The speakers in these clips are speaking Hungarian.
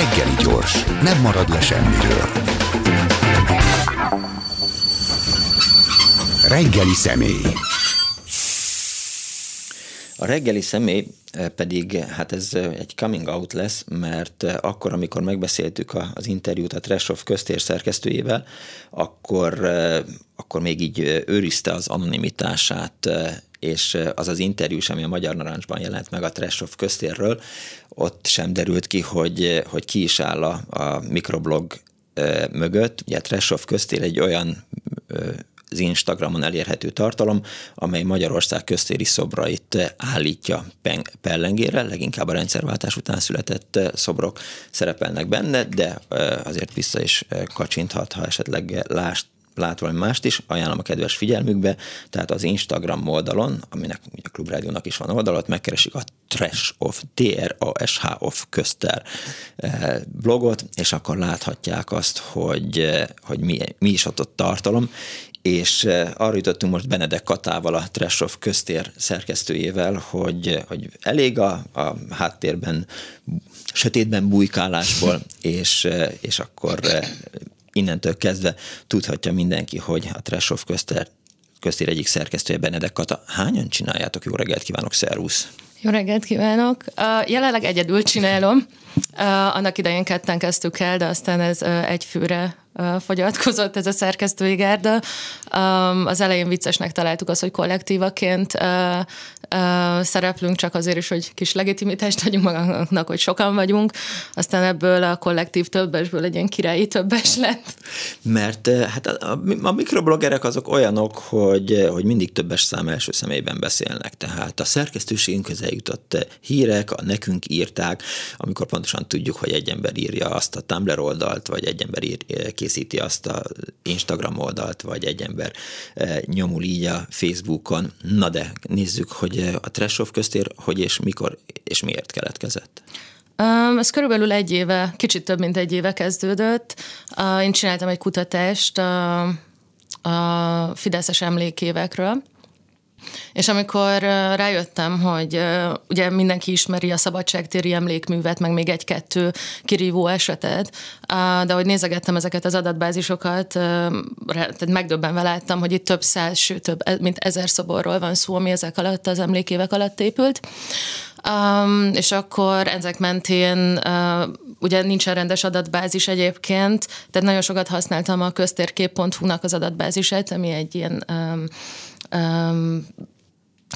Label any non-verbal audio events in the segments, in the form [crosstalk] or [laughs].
Reggeli gyors, nem marad le semmiről. Reggeli személy. A reggeli személy eh, pedig, hát ez eh, egy coming out lesz, mert eh, akkor, amikor megbeszéltük az interjút a Trashov köztér szerkesztőjével, akkor, akkor még így őrizte az anonimitását, és az az interjú ami a Magyar Narancsban jelent meg a Trashov köztérről, ott sem derült ki, hogy, hogy ki is áll a, a mikroblog mögött. Ugye Trashov köztér egy olyan az Instagramon elérhető tartalom, amely Magyarország köztéri szobrait állítja pellengére, leginkább a rendszerváltás után született szobrok szerepelnek benne, de azért vissza is kacsinthat, ha esetleg lást, lát valami mást is, ajánlom a kedves figyelmükbe, tehát az Instagram oldalon, aminek a Klubrádiónak is van oldalat, megkeresik a Trash of, T-R-A-S-H of közter blogot, és akkor láthatják azt, hogy, hogy mi, mi is ott, ott tartalom, és eh, arra jutottunk most Benedek Katával, a Treshoff köztér szerkesztőjével, hogy, hogy elég a, a háttérben, sötétben bujkálásból, [laughs] és, eh, és akkor eh, innentől kezdve tudhatja mindenki, hogy a Treshoff köztér, köztér egyik szerkesztője Benedek Kata. Hányan csináljátok? Jó reggelt kívánok, szervusz! Jó reggelt kívánok! Uh, jelenleg egyedül csinálom. Uh, annak idején ketten kezdtük el, de aztán ez uh, egy főre fogyatkozott ez a szerkesztői gárda. Az elején viccesnek találtuk azt, hogy kollektívaként szereplünk, csak azért is, hogy kis legitimitást adjunk magunknak, hogy sokan vagyunk. Aztán ebből a kollektív többesből egy ilyen királyi többes lett. Mert hát a, a mikrobloggerek azok olyanok, hogy, hogy mindig többes szám első személyben beszélnek. Tehát a szerkesztőségünkhöz eljutott hírek, a nekünk írták, amikor pontosan tudjuk, hogy egy ember írja azt a Tumblr oldalt, vagy egy ember ír, készíti azt a Instagram oldalt, vagy egy ember eh, nyomul így a Facebookon. Na de nézzük, hogy eh, a Trashov köztér hogy és mikor és miért keletkezett. Ez körülbelül egy éve, kicsit több mint egy éve kezdődött. Uh, én csináltam egy kutatást a, a Fideszes emlékévekről, és amikor rájöttem, hogy ugye mindenki ismeri a szabadságtéri emlékművet, meg még egy-kettő kirívó esetet, de hogy nézegettem ezeket az adatbázisokat, tehát megdöbbenve láttam, hogy itt több száz, sőt több e, mint ezer szoborról van szó, ami ezek alatt az emlékévek alatt épült. Um, és akkor ezek mentén uh, ugye nincsen rendes adatbázis egyébként, tehát nagyon sokat használtam a köztérkép.hu-nak az adatbázisát, ami egy ilyen um,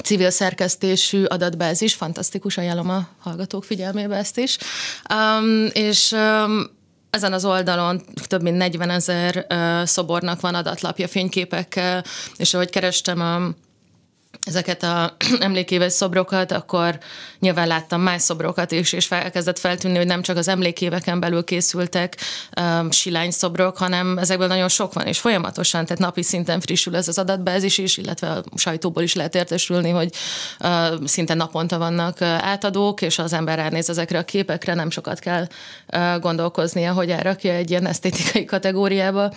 civil szerkesztésű adatbázis, fantasztikus, ajánlom a hallgatók figyelmébe ezt is. Um, és um, ezen az oldalon több mint 40 ezer uh, szobornak van adatlapja fényképekkel, és ahogy kerestem a ezeket a [clears throat] emlékéves szobrokat, akkor nyilván láttam más szobrokat is, és elkezdett feltűnni, hogy nem csak az emlékéveken belül készültek um, silány szobrok, hanem ezekből nagyon sok van, és folyamatosan, tehát napi szinten frissül ez az adatbázis is, illetve a sajtóból is lehet értesülni, hogy uh, szinte naponta vannak uh, átadók, és az ember ránéz ezekre a képekre, nem sokat kell uh, gondolkoznia, hogy elrakja egy ilyen esztétikai kategóriába.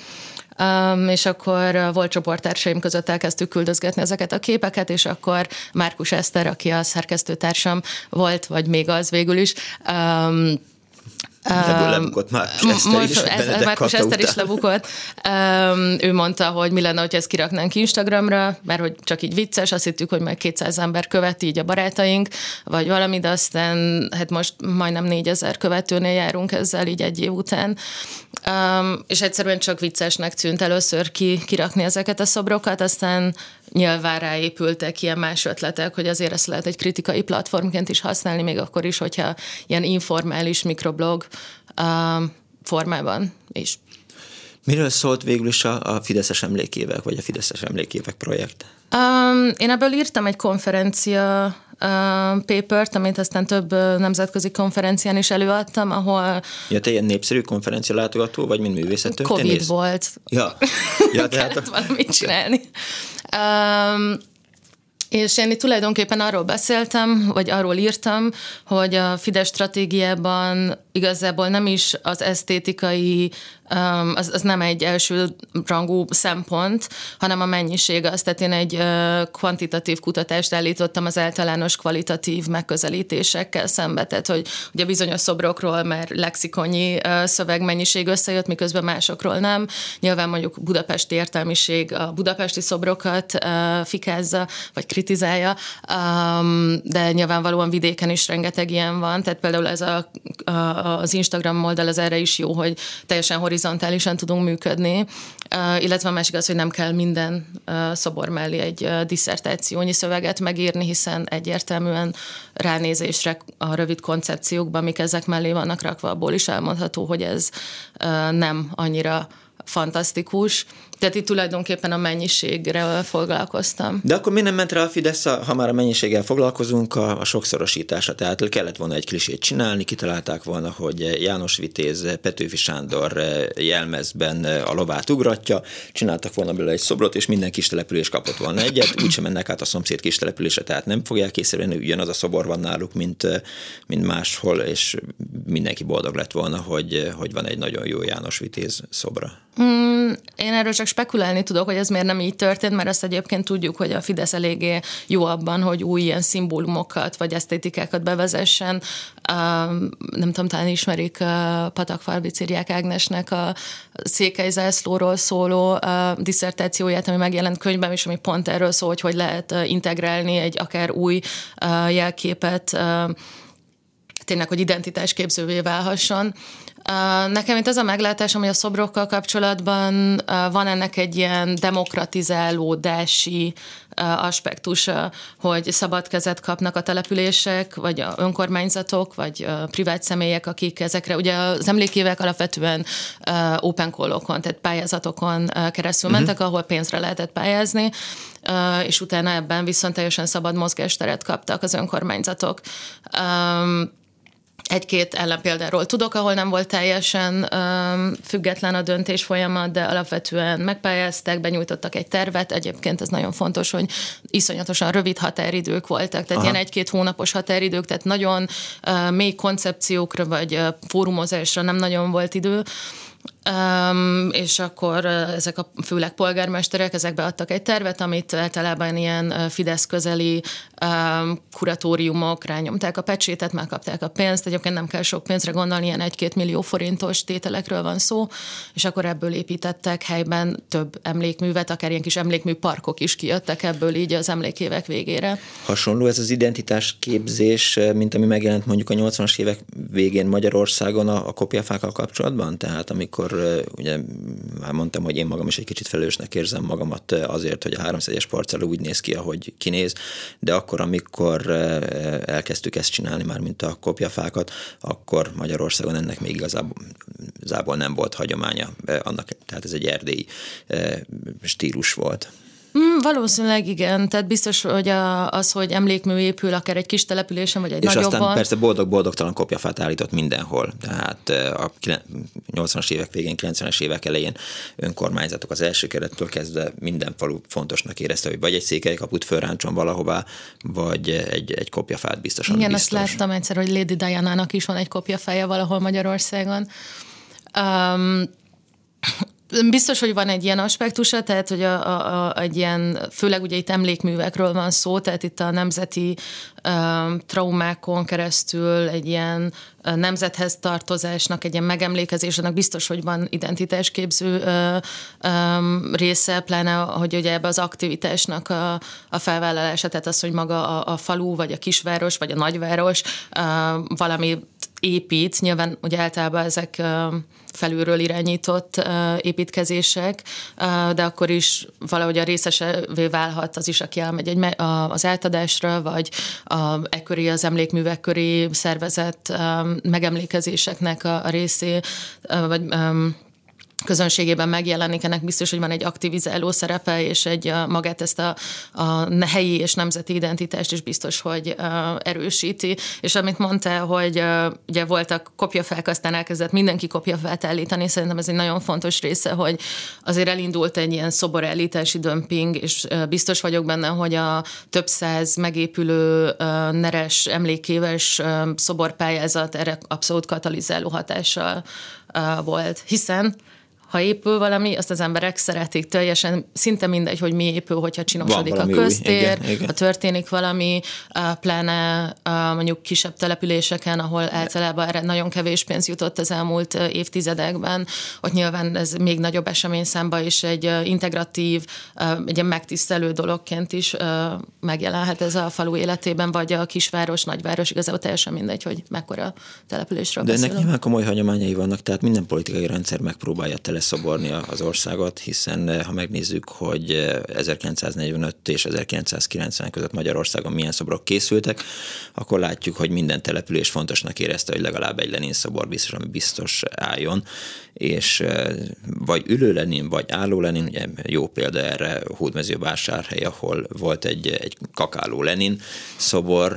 Um, és akkor volt csoporttársaim között elkezdtük küldözgetni ezeket a képeket, és akkor Márkus Eszter, aki a szerkesztőtársam volt, vagy még az végül is, um, Ebből lebukott Márkus Eszter most, is, ez, Márkus Eszter is lebukott. Um, ő mondta, hogy mi lenne, hogy ezt kiraknánk Instagramra, mert hogy csak így vicces, azt hittük, hogy majd 200 ember követi így a barátaink, vagy valami, de aztán hát most majdnem 4000 követőnél járunk ezzel így egy év után. Um, és egyszerűen csak viccesnek tűnt először ki, kirakni ezeket a szobrokat, aztán nyilván ráépültek ilyen más ötletek, hogy azért ezt lehet egy kritikai platformként is használni, még akkor is, hogyha ilyen informális mikroblog um, formában is. Miről szólt végül is a, a Fideszes emlékévek, vagy a Fideszes emlékévek projekt? Um, én ebből írtam egy konferencia papert, amit aztán több nemzetközi konferencián is előadtam, ahol... Ja, te ilyen népszerű konferencia látogató vagy, mint művészettörténész? Covid volt. Ja. ja tehát... Kellett [laughs] valamit csinálni. Um, És én itt tulajdonképpen arról beszéltem, vagy arról írtam, hogy a Fidesz stratégiában igazából nem is az esztétikai az, az nem egy első rangú szempont, hanem a mennyiség az. Tehát én egy kvantitatív kutatást állítottam az általános kvalitatív megközelítésekkel szembe. Tehát, hogy ugye bizonyos szobrokról már lexikonyi szövegmennyiség összejött, miközben másokról nem. Nyilván mondjuk budapesti értelmiség a budapesti szobrokat fikázza, vagy kritizálja, de nyilvánvalóan vidéken is rengeteg ilyen van. Tehát például ez a, az Instagram oldal az erre is jó, hogy teljesen horizontálisan tudunk működni, illetve a másik az, hogy nem kell minden szobor mellé egy diszertációnyi szöveget megírni, hiszen egyértelműen ránézésre a rövid koncepciókban, amik ezek mellé vannak rakva, abból is elmondható, hogy ez nem annyira fantasztikus. Tehát itt tulajdonképpen a mennyiségre foglalkoztam. De akkor mi nem ment rá a Fidesz, ha már a mennyiséggel foglalkozunk, a, a sokszorosítása? Tehát kellett volna egy klisét csinálni, kitalálták volna, hogy János Vitéz, Petőfi Sándor jelmezben a lovát ugratja, csináltak volna belőle egy szobrot, és minden kis település kapott volna egyet, úgysem mennek át a szomszéd kis települése, tehát nem fogják észrevenni, ugyanaz a szobor van náluk, mint, mint máshol, és mindenki boldog lett volna, hogy, hogy van egy nagyon jó János Vitéz szobra. Mm, én erről csak spekulálni tudok, hogy ez miért nem így történt, mert azt egyébként tudjuk, hogy a Fidesz eléggé jó abban, hogy új ilyen szimbólumokat vagy esztétikákat bevezessen. Nem tudom, talán ismerik Patak Farbicériák Ágnesnek a székely zászlóról szóló diszertációját, ami megjelent könyvben is, ami pont erről szól, hogy hogy lehet integrálni egy akár új jelképet tényleg, hogy identitásképzővé válhasson. Nekem itt az a meglátásom, hogy a szobrokkal kapcsolatban van ennek egy ilyen demokratizálódási aspektusa, hogy szabad kezet kapnak a települések, vagy a önkormányzatok, vagy a privát személyek, akik ezekre, ugye az emlékévek alapvetően open call-okon, tehát pályázatokon keresztül uh-huh. mentek, ahol pénzre lehetett pályázni, és utána ebben viszont teljesen szabad mozgásteret kaptak az önkormányzatok egy-két ellenpéldáról tudok, ahol nem volt teljesen um, független a döntés folyamat, de alapvetően megpályázták, benyújtottak egy tervet. Egyébként ez nagyon fontos, hogy iszonyatosan rövid határidők voltak, tehát Aha. ilyen egy-két hónapos határidők, tehát nagyon uh, mély koncepciókra vagy uh, fórumozásra nem nagyon volt idő. Um, és akkor ezek a főleg polgármesterek, ezek beadtak egy tervet, amit általában ilyen Fidesz közeli um, kuratóriumok rányomták a pecsétet, megkapták a pénzt, egyébként nem kell sok pénzre gondolni, ilyen egy-két millió forintos tételekről van szó, és akkor ebből építettek helyben több emlékművet, akár ilyen kis emlékmű parkok is kijöttek ebből így az emlékévek végére. Hasonló ez az identitás képzés, mint ami megjelent mondjuk a 80-as évek végén Magyarországon a, a kopjafákkal kapcsolatban? Tehát amikor ugye már mondtam, hogy én magam is egy kicsit felelősnek érzem magamat azért, hogy a 301-es parcella úgy néz ki, ahogy kinéz, de akkor, amikor elkezdtük ezt csinálni már, mint a kopjafákat, akkor Magyarországon ennek még igazából, nem volt hagyománya annak, tehát ez egy erdélyi stílus volt. Mm, valószínűleg igen, tehát biztos, hogy a, az, hogy emlékmű épül akár egy kis településen, vagy egy És nagyobban. aztán persze boldog-boldogtalan kopjafát állított mindenhol, tehát a 80-as évek végén, 90-es évek elején önkormányzatok az első kerettől kezdve minden falu fontosnak érezte, hogy vagy egy székelykaput fölráncson valahová, vagy egy, egy kopjafát biztosan Igen, biztos. azt láttam egyszer, hogy Lady Diana-nak is van egy kopjafája valahol Magyarországon. Um, Biztos, hogy van egy ilyen aspektusa, tehát hogy a, a, a, egy ilyen, főleg ugye itt emlékművekről van szó, tehát itt a nemzeti traumákon keresztül egy ilyen uh, nemzethez tartozásnak, egy ilyen megemlékezésnek biztos, hogy van identitásképző uh, um, része, pláne, hogy ugye ebbe az aktivitásnak a, a felvállalása, tehát az, hogy maga a, a falu, vagy a kisváros, vagy a nagyváros uh, valami épít, nyilván ugye általában ezek felülről irányított építkezések, de akkor is valahogy a részesevé válhat az is, aki elmegy egy, az átadásra, vagy a, ekkori az emlékművek köré szervezett megemlékezéseknek a, a részé, vagy közönségében megjelenik, ennek biztos, hogy van egy aktivizáló szerepe, és egy magát ezt a, a helyi és nemzeti identitást is biztos, hogy uh, erősíti. És amit mondta, hogy uh, ugye voltak kopjafák, aztán elkezdett mindenki kopjafát állítani, szerintem ez egy nagyon fontos része, hogy azért elindult egy ilyen szoborállítási dömping, és uh, biztos vagyok benne, hogy a több száz megépülő neres emlékéves szoborpályázat erre abszolút katalizáló hatással volt, hiszen ha épül valami, azt az emberek szeretik. Teljesen, szinte mindegy, hogy mi épül, hogyha csinosodik a köztér, új, igen, ha történik valami, pláne mondjuk kisebb településeken, ahol általában erre nagyon kevés pénz jutott az elmúlt évtizedekben, ott nyilván ez még nagyobb esemény számba is egy integratív, egy megtisztelő dologként is megjelenhet ez a falu életében, vagy a kisváros, nagyváros, igazából teljesen mindegy, hogy mekkora településről De beszélünk. ennek nyilván komoly hagyományai vannak, tehát minden politikai rendszer megpróbálja tele leszoborni az országot, hiszen eh, ha megnézzük, hogy 1945 eh, és 1990 között Magyarországon milyen szobrok készültek, akkor látjuk, hogy minden település fontosnak érezte, hogy legalább egy Lenin szobor biztos, ami biztos álljon, és eh, vagy ülő Lenin, vagy álló Lenin, ugye jó példa erre Hódmezővásárhely, ahol volt egy, egy kakáló Lenin szobor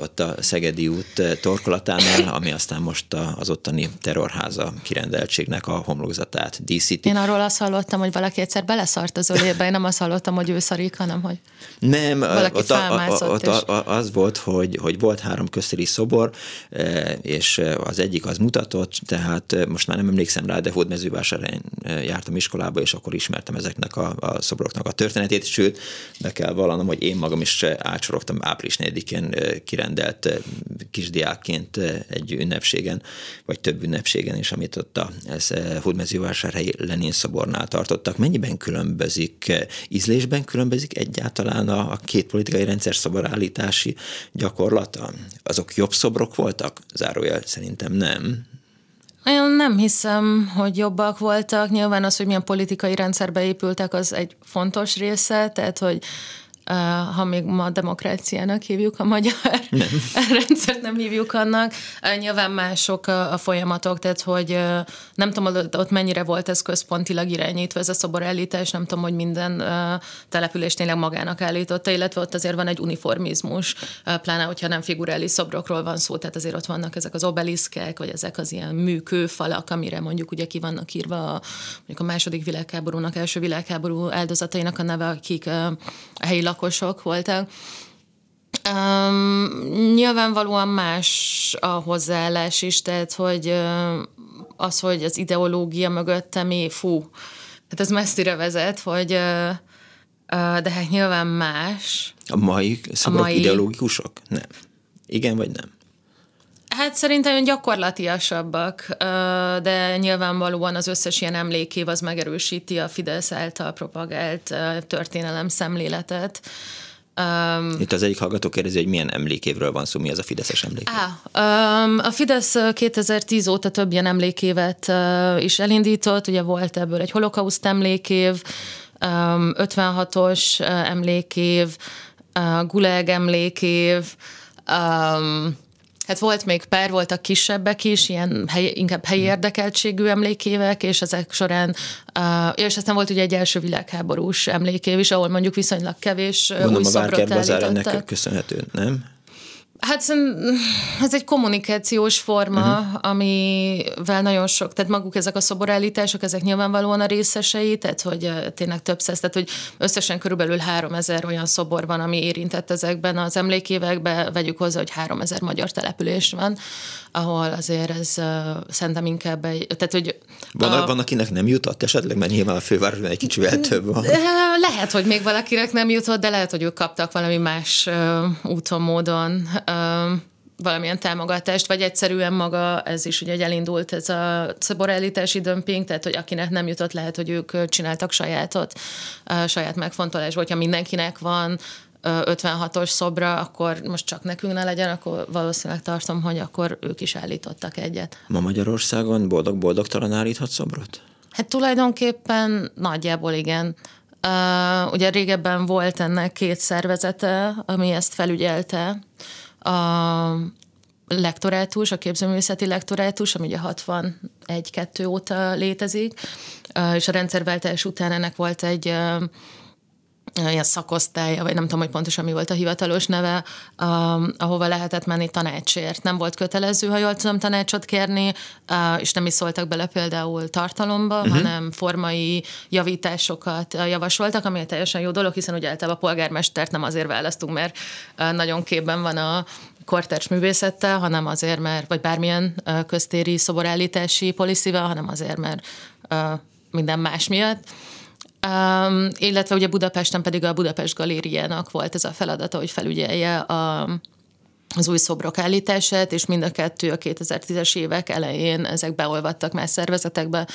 ott a Szegedi út torkolatánál, ami aztán most az ottani terrorháza kirendeltségnek a homlokzatát díszíti. Én arról azt hallottam, hogy valaki egyszer beleszart az ölébe, én nem azt hallottam, hogy ő szarik, hanem hogy nem, valaki ott, a, ott a, az volt, hogy, hogy volt három köztéri szobor, e, és az egyik az mutatott, tehát e, most már nem emlékszem rá, de Hódmezővásárhelyen e, jártam iskolába, és akkor ismertem ezeknek a, a szobroknak a történetét, sőt, be kell vallanom, hogy én magam is átsorogtam április 4-én kirendelt kisdiákként egy ünnepségen, vagy több ünnepségen is, amit ott a ez Hódmezővásárhelyen Lenin szobornál tartottak. Mennyiben különbözik, ízlésben különbözik egyáltalán a, a két politikai rendszer szoborállítási gyakorlata? Azok jobb szobrok voltak? Zárójel szerintem nem. Én nem hiszem, hogy jobbak voltak. Nyilván az, hogy milyen politikai rendszerbe épültek, az egy fontos része, tehát hogy ha még ma demokráciának hívjuk a magyar nem. [laughs] rendszert, nem hívjuk annak. Nyilván mások a, folyamatok, tehát hogy nem tudom, ott mennyire volt ez központilag irányítva, ez a szoborállítás, nem tudom, hogy minden település tényleg magának állította, illetve ott azért van egy uniformizmus, pláne, hogyha nem figurális szobrokról van szó, tehát azért ott vannak ezek az obeliszkek, vagy ezek az ilyen műkőfalak, amire mondjuk ugye ki vannak írva a, mondjuk a második világháborúnak, első világháború áldozatainak a neve, akik a helyi lakosok voltak. Um, nyilvánvalóan más a hozzáállás is, tehát hogy az, hogy az ideológia mögötte mi, fú, hát ez messzire vezet, hogy uh, de hát nyilván más. A mai szobrok a mai... ideológikusok? Nem. Igen vagy nem? Hát szerintem gyakorlatiasabbak, de nyilvánvalóan az összes ilyen emlékév az megerősíti a Fidesz által propagált történelem szemléletet. Itt az egyik hallgató kérdezi, hogy milyen emlékévről van szó, mi az a Fideszes emlékév? Á, a Fidesz 2010 óta több ilyen emlékévet is elindított, ugye volt ebből egy holokauszt emlékév, 56-os emlékév, Gulag emlékév, Hát volt még pár, voltak kisebbek is, ilyen hely, inkább helyi hmm. érdekeltségű emlékévek, és ezek során, uh, és aztán volt ugye egy első világháborús emlékév is, ahol mondjuk viszonylag kevés Gondolom, új a ennek köszönhető, nem? Hát ez egy kommunikációs forma, uh-huh. amivel nagyon sok, tehát maguk ezek a szoborállítások, ezek nyilvánvalóan a részesei, tehát hogy tényleg több száz, tehát hogy összesen körülbelül három ezer olyan szobor van, ami érintett ezekben az emlékévekben, vegyük hozzá, hogy három ezer magyar település van, ahol azért ez uh, szerintem inkább egy, tehát hogy... Van, a, van, akinek nem jutott esetleg, mert nyilván a fővárosban egy kicsivel több van. Lehet, hogy még valakinek nem jutott, de lehet, hogy ők kaptak valami más uh, úton, módon valamilyen támogatást, vagy egyszerűen maga, ez is ugye elindult ez a szoborállítási dömping, tehát hogy akinek nem jutott, lehet, hogy ők csináltak sajátot, saját megfontolásból, hogyha mindenkinek van 56-os szobra, akkor most csak nekünk ne legyen, akkor valószínűleg tartom, hogy akkor ők is állítottak egyet. Ma Magyarországon boldog-boldogtalan állíthat szobrot? Hát tulajdonképpen nagyjából igen. Uh, ugye régebben volt ennek két szervezete, ami ezt felügyelte, a, lektorátus, a képzőművészeti lektorátus, ami ugye 61-2 óta létezik, és a rendszerváltás után ennek volt egy ilyen szakosztálya, vagy nem tudom, hogy pontosan mi volt a hivatalos neve, um, ahova lehetett menni tanácsért. Nem volt kötelező, ha jól tudom, tanácsot kérni, uh, és nem is szóltak bele például tartalomba, uh-huh. hanem formai javításokat uh, javasoltak, ami teljesen jó dolog, hiszen ugye általában a polgármestert nem azért választunk, mert uh, nagyon képben van a kortárs művészettel, hanem azért, mert, vagy bármilyen uh, köztéri szoborállítási poliszival, hanem azért, mert uh, minden más miatt. Um, illetve ugye Budapesten pedig a Budapest Galériának volt ez a feladata, hogy felügyelje a, az új szobrok állítását, és mind a kettő a 2010-es évek elején ezek beolvadtak más szervezetekbe,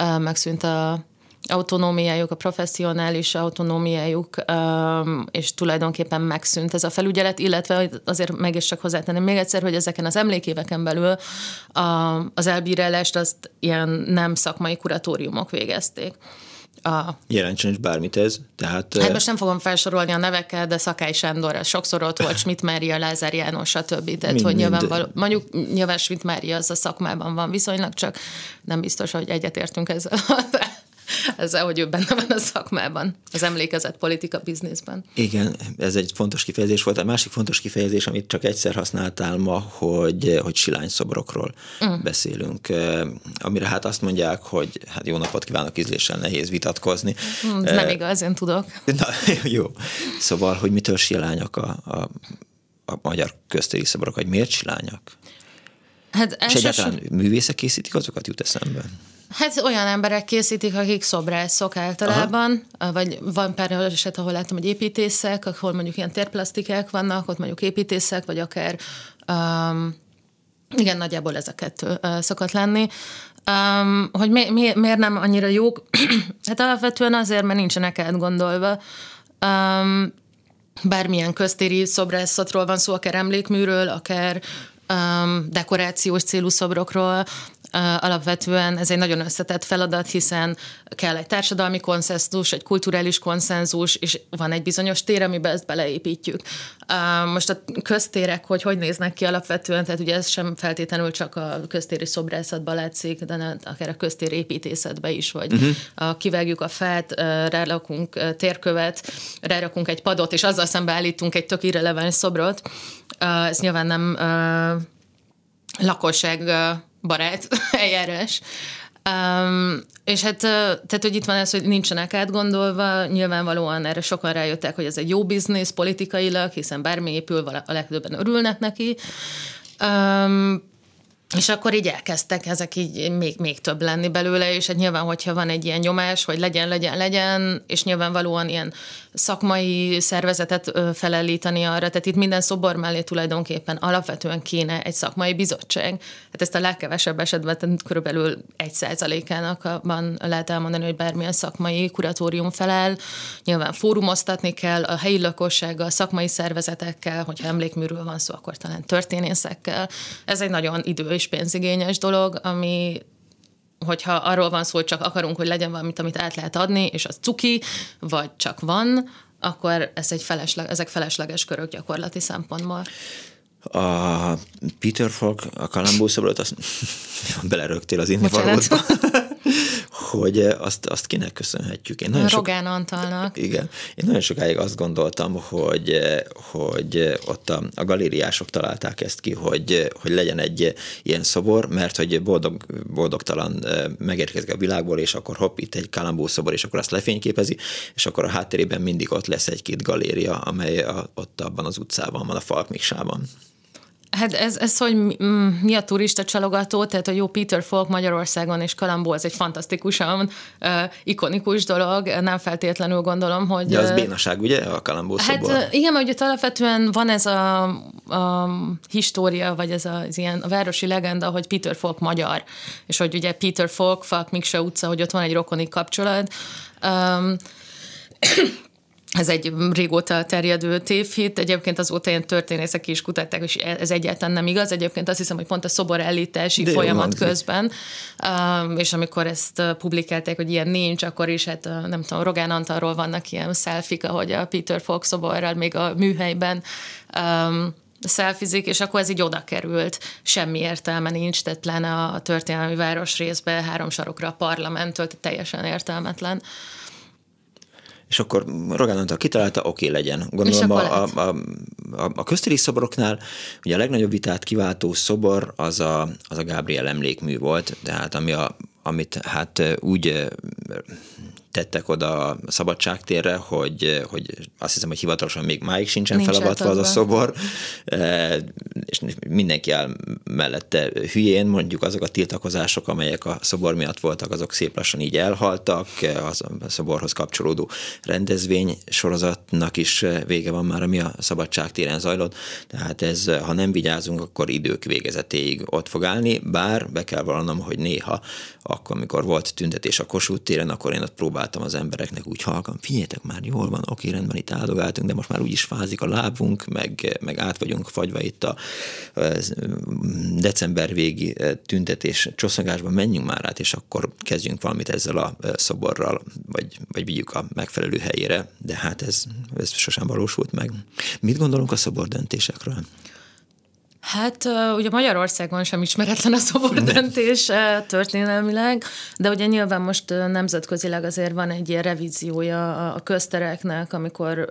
uh, megszűnt a autonómiájuk, a professzionális autonómiájuk, és tulajdonképpen megszűnt ez a felügyelet, illetve azért meg is csak hozzátenném még egyszer, hogy ezeken az emlékéveken belül az elbírálást azt ilyen nem szakmai kuratóriumok végezték. A... Jelentsen is bármit ez. Tehát, hát most nem fogom felsorolni a neveket, de Szakály Sándor, sokszor ott volt, Schmidt Mária, Lázár János, stb. Tehát, mind, hogy nyilván, mondjuk nyilván Schmidt Mária az a szakmában van viszonylag, csak nem biztos, hogy egyetértünk ezzel [laughs] ezzel, hogy ő benne van a szakmában, az emlékezett politika bizniszben. Igen, ez egy fontos kifejezés volt. A másik fontos kifejezés, amit csak egyszer használtál ma, hogy, hogy silány szobrokról mm. beszélünk. Amire hát azt mondják, hogy hát jó napot kívánok, ízléssel nehéz vitatkozni. Mm, ez nem igaz, én tudok. Na, [laughs] jó. Szóval, hogy mitől silányak a, a, a magyar köztéri szobrok, vagy miért silányak? Hát És egyáltalán művészek készítik, azokat jut eszembe? Hát olyan emberek készítik, akik szobrászok általában, Aha. vagy van pár eset, ahol látom, hogy építészek, ahol mondjuk ilyen térplasztikák vannak, ott mondjuk építészek, vagy akár um, igen, nagyjából ez a kettő uh, szokott lenni. Um, hogy mi, mi, miért nem annyira jók? [clears throat] hát alapvetően azért, mert nincsenek átgondolva. Um, bármilyen köztéri szobrászatról van szó, akár emlékműről, akár um, dekorációs célú szobrokról, alapvetően ez egy nagyon összetett feladat, hiszen kell egy társadalmi konszenzus, egy kulturális konszenzus, és van egy bizonyos tér, amiben ezt beleépítjük. Most a köztérek, hogy hogy néznek ki alapvetően, tehát ugye ez sem feltétlenül csak a köztéri szobrászatban látszik, de akár a köztér építészetben is, vagy uh-huh. a, kivágjuk a fát, rárakunk térkövet, rárakunk egy padot, és azzal szembe állítunk egy tök irreleváns szobrot. Ez nyilván nem lakosság barát [laughs] eljárás. Um, és hát, tehát, hogy itt van ez, hogy nincsenek átgondolva, nyilvánvalóan erre sokan rájöttek, hogy ez egy jó biznisz politikailag, hiszen bármi épül, a legtöbben örülnek neki. Um, és akkor így elkezdtek ezek így még, még több lenni belőle, és hát nyilván, hogyha van egy ilyen nyomás, hogy legyen, legyen, legyen, és nyilvánvalóan ilyen szakmai szervezetet felelítani arra, tehát itt minden szobor mellé tulajdonképpen alapvetően kéne egy szakmai bizottság. Hát ezt a legkevesebb esetben körülbelül egy százalékának van lehet elmondani, hogy bármilyen szakmai kuratórium felel. Nyilván fórumoztatni kell a helyi lakossággal, szakmai szervezetekkel, hogyha emlékműről van szó, akkor talán történészekkel. Ez egy nagyon idő és pénzigényes dolog, ami hogyha arról van szó, hogy csak akarunk, hogy legyen valamit, amit át lehet adni, és az cuki, vagy csak van, akkor ez egy felesleg, ezek felesleges körök gyakorlati szempontból. A Peter Falk, a Kalambó szobrot, azt [laughs] belerögtél az indivalódba. Hogy azt, azt kinek köszönhetjük. Én nagyon Rogán sok, Antalnak. Igen. Én nagyon sokáig azt gondoltam, hogy, hogy ott a, a galériások találták ezt ki, hogy, hogy legyen egy ilyen szobor, mert hogy boldog, boldogtalan megérkezik a világból, és akkor hopp, itt egy kalambó szobor, és akkor azt lefényképezi, és akkor a hátterében mindig ott lesz egy-két galéria, amely a, ott abban az utcában van, a Falkmiksában. Hát ez, ez hogy mi a turista csalogató, tehát a jó Peter Falk Magyarországon és Kalambó, ez egy fantasztikusan uh, ikonikus dolog, nem feltétlenül gondolom, hogy... De az bénaság, ugye, a Kalambó Hát uh, igen, mert ugye alapvetően van ez a, a história, vagy ez az ilyen a városi legenda, hogy Peter Falk magyar, és hogy ugye Peter Falk, Falk Mikse utca, hogy ott van egy rokoni kapcsolat. Um, ez egy régóta terjedő tévhit, egyébként azóta ilyen történészek is kutatták, és ez egyáltalán nem igaz. Egyébként azt hiszem, hogy pont a szobor elítási De folyamat közben, um, és amikor ezt uh, publikálták, hogy ilyen nincs, akkor is, hát uh, nem tudom, Rogán Antalról vannak ilyen szelfik, ahogy a Peter Falk szoborral még a műhelyben um, szelfizik, és akkor ez így oda került. Semmi értelme nincs, tehát lenne a történelmi város részbe három sarokra a parlamenttől, teljesen értelmetlen. És akkor Rogán Antal kitalálta, oké, okay, legyen. Gondolom a, a, a, a, köztéri szobroknál ugye a legnagyobb vitát kiváltó szobor az a, az a Gábriel emlékmű volt, tehát ami a, amit hát úgy tettek oda a szabadságtérre, hogy, hogy azt hiszem, hogy hivatalosan még máig sincsen Nincs felavatva az a szobor, e, és mindenki áll mellette hülyén, mondjuk azok a tiltakozások, amelyek a szobor miatt voltak, azok szép lassan így elhaltak, az a szoborhoz kapcsolódó rendezvény sorozatnak is vége van már, ami a szabadságtéren zajlott, tehát ez, ha nem vigyázunk, akkor idők végezetéig ott fog állni, bár be kell vallanom, hogy néha, akkor, amikor volt tüntetés a Kossuth téren, akkor én ott próbáltam próbáltam az embereknek úgy halkan, figyeljetek már, jól van, oké, rendben itt áldogáltunk, de most már úgyis fázik a lábunk, meg, meg át vagyunk fagyva itt a, december végi e, tüntetés csosszagásban, menjünk már át, és akkor kezdjünk valamit ezzel a e, szoborral, vagy, vagy vigyük a megfelelő helyére, de hát ez, ez sosem valósult meg. Mit gondolunk a szobor döntésekről? Hát ugye Magyarországon sem ismeretlen a szobordöntés történelmileg, de ugye nyilván most nemzetközileg azért van egy ilyen revíziója a köztereknek, amikor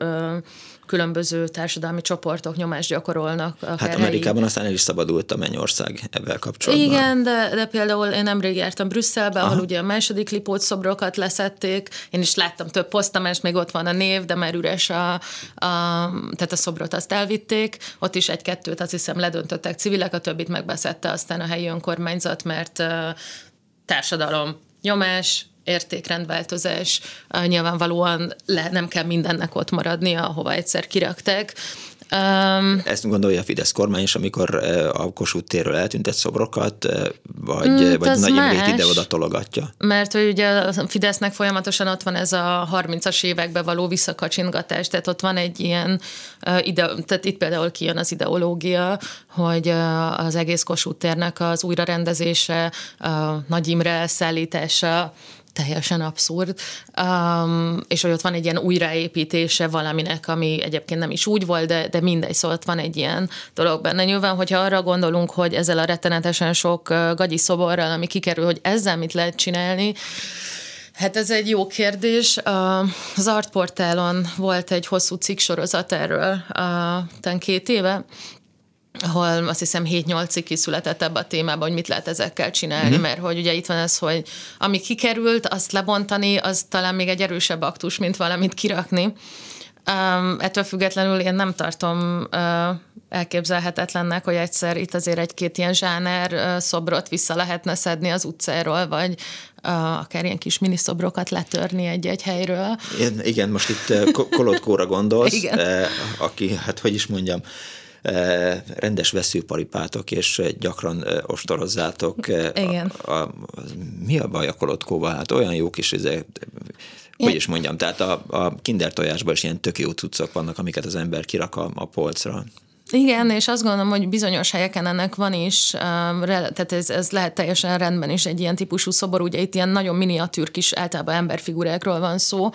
különböző társadalmi csoportok nyomást gyakorolnak. Hát Amerikában helyi. aztán el is szabadult a Mennyország ebben kapcsolatban. Igen, de, de például én nemrég jártam Brüsszelbe, Aha. ahol ugye a második lipót szobrokat leszették, én is láttam több posztamást, még ott van a név, de már üres a, a, tehát a szobrot azt elvitték, ott is egy-kettőt azt hiszem ledöntöttek civilek, a többit megbeszette aztán a helyi önkormányzat, mert társadalom nyomás, értékrendváltozás, nyilvánvalóan le, nem kell mindennek ott maradnia, ahova egyszer kirakták. Um, Ezt gondolja a Fidesz kormány is, amikor a Kossuth térről eltűntett szobrokat, vagy, mm, vagy Nagy Imrét ide-oda tologatja? Mert hogy ugye a Fidesznek folyamatosan ott van ez a 30-as évekbe való visszakacsingatás, tehát ott van egy ilyen, ide, tehát itt például kijön az ideológia, hogy az egész Kossuth térnek az újrarendezése, a Nagy Imre elszállítása, teljesen abszurd, um, és hogy ott van egy ilyen újraépítése valaminek, ami egyébként nem is úgy volt, de, de mindegy, szóval ott van egy ilyen dolog benne. Nyilván, hogyha arra gondolunk, hogy ezzel a rettenetesen sok gagyi szoborral, ami kikerül, hogy ezzel mit lehet csinálni, Hát ez egy jó kérdés. Az Artportálon volt egy hosszú cikk sorozat erről, uh, két éve, ahol azt hiszem 7-8 cikk született ebbe a témában, hogy mit lehet ezekkel csinálni, mm-hmm. mert hogy ugye itt van ez, hogy ami kikerült, azt lebontani, az talán még egy erősebb aktus, mint valamit kirakni. Um, ettől függetlenül én nem tartom uh, elképzelhetetlennek, hogy egyszer itt azért egy-két ilyen zsáner uh, szobrot vissza lehetne szedni az utcáról, vagy uh, akár ilyen kis miniszobrokat letörni egy-egy helyről. Igen, igen most itt uh, Kolotkóra gondolsz, [laughs] igen. Uh, aki, hát hogy is mondjam, Eh, rendes veszőparipátok, és gyakran ostorozzátok. Igen. A, a, mi a baj a kolotkóval? Hát olyan jó kis izé, hogy is mondjam, tehát a, a kinder tojásban is ilyen tök jó cuccok vannak, amiket az ember kirak a, a polcra. Igen, és azt gondolom, hogy bizonyos helyeken ennek van is, tehát ez, ez lehet teljesen rendben is egy ilyen típusú szobor, ugye itt ilyen nagyon miniatűr kis általában emberfigurákról van szó,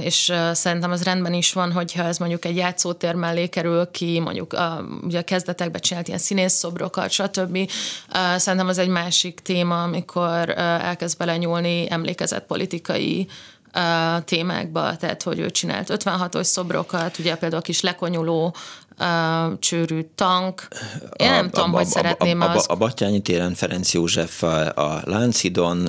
és szerintem az rendben is van, hogyha ez mondjuk egy játszótér mellé kerül ki, mondjuk uh, ugye a kezdetekben csinált ilyen színészszobrokat, stb. Uh, szerintem az egy másik téma, amikor elkezd belenyúlni emlékezetpolitikai uh, témákba, tehát hogy ő csinált 56-os szobrokat, ugye például a kis lekonyuló uh, csőrű tank. Én a, nem tudom, a, hogy a, szeretném a, a, az... A Batyányi téren Ferenc József a, a Lánchidon,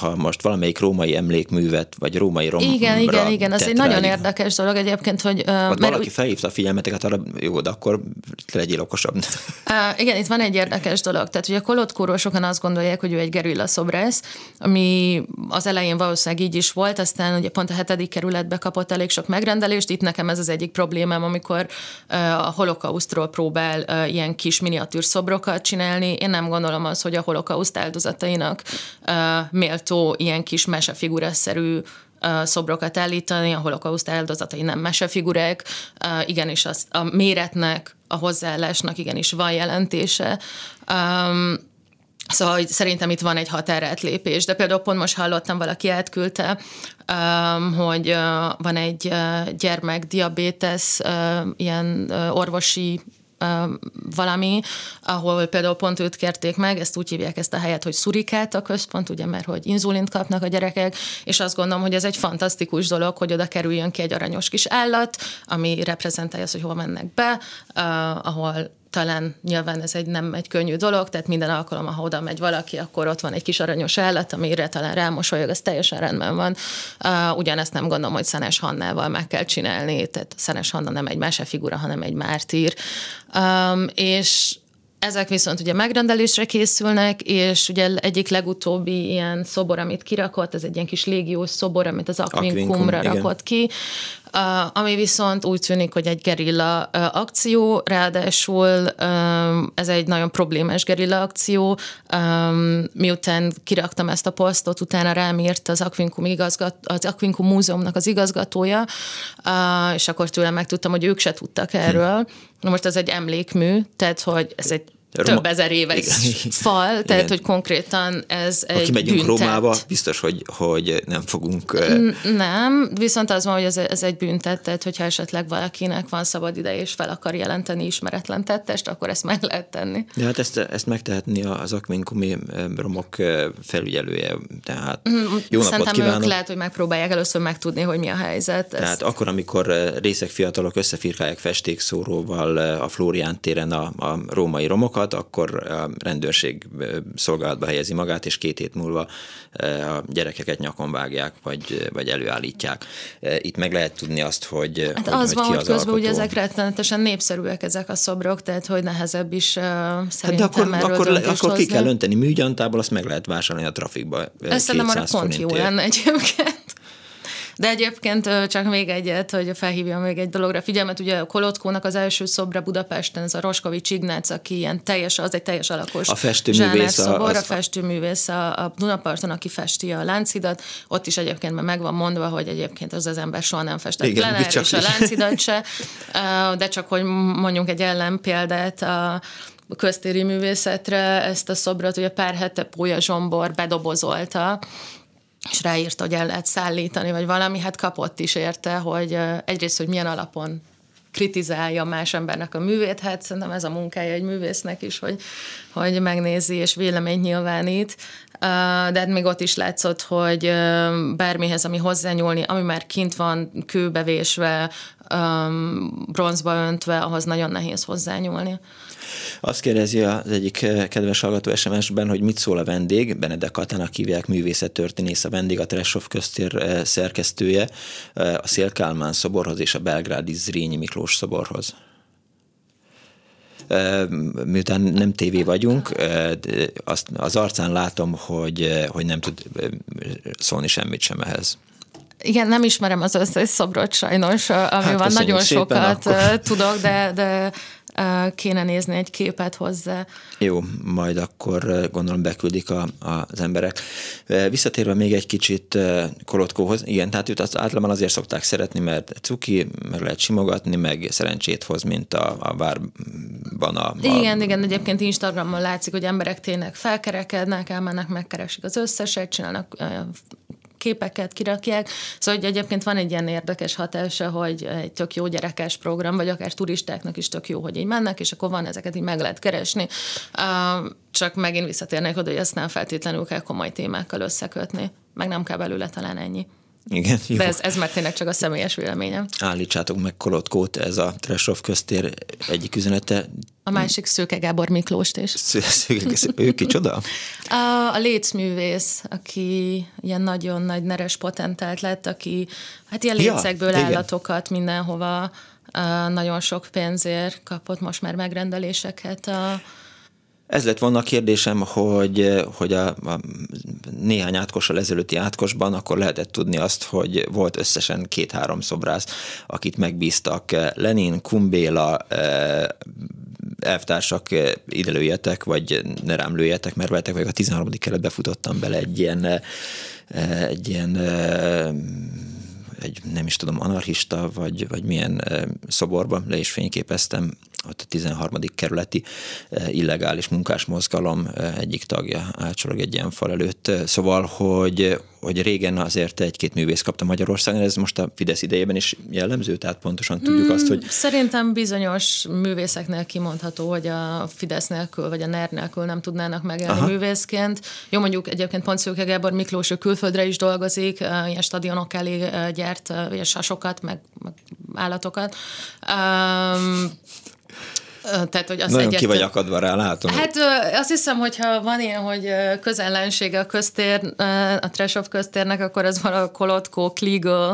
ha most valamelyik római emlékművet, vagy római romra Igen, igen, igen, ez egy nagyon érdekes dolog egyébként, hogy... Uh, mert valaki úgy... felhívta a figyelmeteket arra, jó, de akkor legyél okosabb. Uh, igen, itt van egy érdekes dolog. Tehát ugye a Kolotkóról sokan azt gondolják, hogy ő egy gerilla szobrász, ami az elején valószínűleg így is volt, aztán ugye pont a hetedik kerületbe kapott elég sok megrendelést. Itt nekem ez az egyik problémám, amikor uh, a holokausztról próbál ilyen kis miniatűr szobrokat csinálni. Én nem gondolom az, hogy a holokauszt áldozatainak méltó ilyen kis mesefiguraszerű szobrokat állítani, a holokauszt áldozatai nem mesefigurák, igenis az, a méretnek, a hozzáállásnak igenis van jelentése. Szóval hogy szerintem itt van egy határátlépés, de például pont most hallottam, valaki átküldte, hogy van egy gyermek diabétesz, ilyen orvosi valami, ahol például pont őt kérték meg, ezt úgy hívják ezt a helyet, hogy szurikát a központ, ugye, mert hogy inzulint kapnak a gyerekek, és azt gondolom, hogy ez egy fantasztikus dolog, hogy oda kerüljön ki egy aranyos kis állat, ami reprezentálja azt, hogy hol mennek be, uh, ahol talán nyilván ez egy nem egy könnyű dolog, tehát minden alkalom, ha oda megy valaki, akkor ott van egy kis aranyos állat, amire talán rámosolyog, ez teljesen rendben van. Uh, ugyanezt nem gondolom, hogy Szenes Hannával meg kell csinálni, tehát Szenes Hanna nem egy mesefigura, hanem egy mártír. Um, és ezek viszont ugye megrendelésre készülnek, és ugye egyik legutóbbi ilyen szobor, amit kirakott, ez egy ilyen kis légiós szobor, amit az Aquincumra rakott ki, ami viszont úgy tűnik, hogy egy gerilla akció, ráadásul ez egy nagyon problémás gerilla akció. Miután kiraktam ezt a posztot, utána rám írt az Aquincum, igazgat, az Aquincum Múzeumnak az igazgatója, és akkor tőlem megtudtam, hogy ők se tudtak erről. Most ez egy emlékmű, tehát hogy ez egy Roma... több ezer éves Igen. fal, tehát Igen. hogy konkrétan ez ha egy megyünk büntet. Rómába, biztos, hogy, hogy nem fogunk... Nem, viszont az van, hogy ez, ez egy büntet, tehát hogyha esetleg valakinek van szabad ide és fel akar jelenteni ismeretlen tettest, akkor ezt meg lehet tenni. De hát ezt, ezt megtehetni az Akminkumi romok felügyelője, tehát mm, jó Szerintem napot kívánok. ők lehet, hogy megpróbálják először megtudni, hogy mi a helyzet. Tehát ezt... akkor, amikor részek fiatalok összefirkálják festékszóróval a Flórián téren a, a római romokat, romokat, akkor a rendőrség szolgálatba helyezi magát, és két hét múlva a gyerekeket nyakon vágják, vagy, vagy előállítják. Itt meg lehet tudni azt, hogy, hát hogy, az hogy van, ki hogy az közben ugye ezek rettenetesen népszerűek ezek a szobrok, tehát hogy nehezebb is uh, hát de akkor, akkor, akkor ki kell önteni műgyantából, azt meg lehet vásárolni a trafikba. Ez szerintem arra pont jó lenne egyébként. De egyébként csak még egyet, hogy felhívjam még egy dologra figyelmet, ugye a Kolotkónak az első szobra Budapesten, ez a Roskovics Ignác, aki ilyen teljes, az egy teljes alakos a festőművész, szobor, a, a festőművész a, a Dunaparton, aki festi a láncidat, ott is egyébként már meg van mondva, hogy egyébként az az ember soha nem festett Igen, Lenár és a láncidat se, [laughs] de csak hogy mondjunk egy ellenpéldát, a köztéri művészetre ezt a szobrot ugye pár hete Pólya Zsombor bedobozolta, és ráírta, hogy el lehet szállítani, vagy valami, hát kapott is érte, hogy egyrészt, hogy milyen alapon kritizálja más embernek a művét, hát szerintem ez a munkája egy művésznek is, hogy, hogy megnézi és véleményt nyilvánít, de hát még ott is látszott, hogy bármihez, ami hozzányúlni, ami már kint van kőbevésve, bronzba öntve, ahhoz nagyon nehéz hozzányúlni. Azt kérdezi az egyik eh, kedves hallgató SMS-ben, hogy mit szól a vendég, Benedek Katának hívják művészettörténész a vendég, a Tresov köztér eh, szerkesztője, eh, a Szélkálmán szoborhoz és a belgrádi Zrínyi Miklós szoborhoz miután nem tévé vagyunk, azt az arcán látom, hogy, hogy nem tud szólni semmit sem ehhez. Igen, nem ismerem az összes szobrot sajnos, ami hát, van, nagyon sokat akkor. tudok, de, de kéne nézni egy képet hozzá. Jó, majd akkor gondolom beküldik a, az emberek. Visszatérve még egy kicsit Kolotkóhoz, igen, tehát őt az általában azért szokták szeretni, mert cuki, meg lehet simogatni, meg szerencsét hoz, mint a, a várban a, a... Igen, igen, egyébként Instagramon látszik, hogy emberek tényleg felkerekednek, elmennek, megkeresik az összeset, csinálnak képeket kirakják. Szóval hogy egyébként van egy ilyen érdekes hatása, hogy egy tök jó gyerekes program, vagy akár turistáknak is tök jó, hogy így mennek, és akkor van ezeket így meg lehet keresni. Csak megint visszatérnék oda, hogy ezt nem feltétlenül kell komoly témákkal összekötni, meg nem kell belőle talán ennyi. Igen, jó. De ez, ez már tényleg csak a személyes véleményem. Állítsátok meg Kolotkót, ez a Tresov köztér egyik üzenete. A másik Szőke Gábor Miklóst is. [laughs] Szőke, ő kicsoda? A, a lécművész, aki ilyen nagyon nagy neres potentált lett, aki hát ilyen lécekből ja, állatokat igen. mindenhova nagyon sok pénzért kapott most már megrendeléseket. A, ez lett volna a kérdésem, hogy, hogy a, a néhány átkossal ezelőtti átkosban akkor lehetett tudni azt, hogy volt összesen két-három szobrász, akit megbíztak. Lenin, Kumbéla, eh, elvtársak, eh, ide lőjetek, vagy ne rám lőjetek, mert veletek vagy a 13. keretbe futottam bele egy ilyen, eh, egy ilyen egy nem is tudom, anarchista, vagy, vagy milyen szoborba, le is fényképeztem ott a 13. kerületi illegális munkás mozgalom egyik tagja átsorog egy ilyen fal előtt. Szóval, hogy, hogy régen azért egy-két művész kapta Magyarországon, ez most a Fidesz idejében is jellemző, tehát pontosan tudjuk hmm, azt, hogy... Szerintem bizonyos művészeknél kimondható, hogy a Fidesz nélkül, vagy a NER nélkül nem tudnának megélni Aha. művészként. Jó, mondjuk egyébként Ponciuke Gábor Miklós, ő külföldre is dolgozik, ilyen stadionok elé gyárt ilyen sasokat, meg, meg állatokat. Um, tehát, hogy az Nagyon egyet... ki vagy akadva rá, látom. Hát azt hiszem, hogyha van ilyen, hogy közellensége a köztér, a Tresov köztérnek, akkor az valahol Kolotko, Kligl,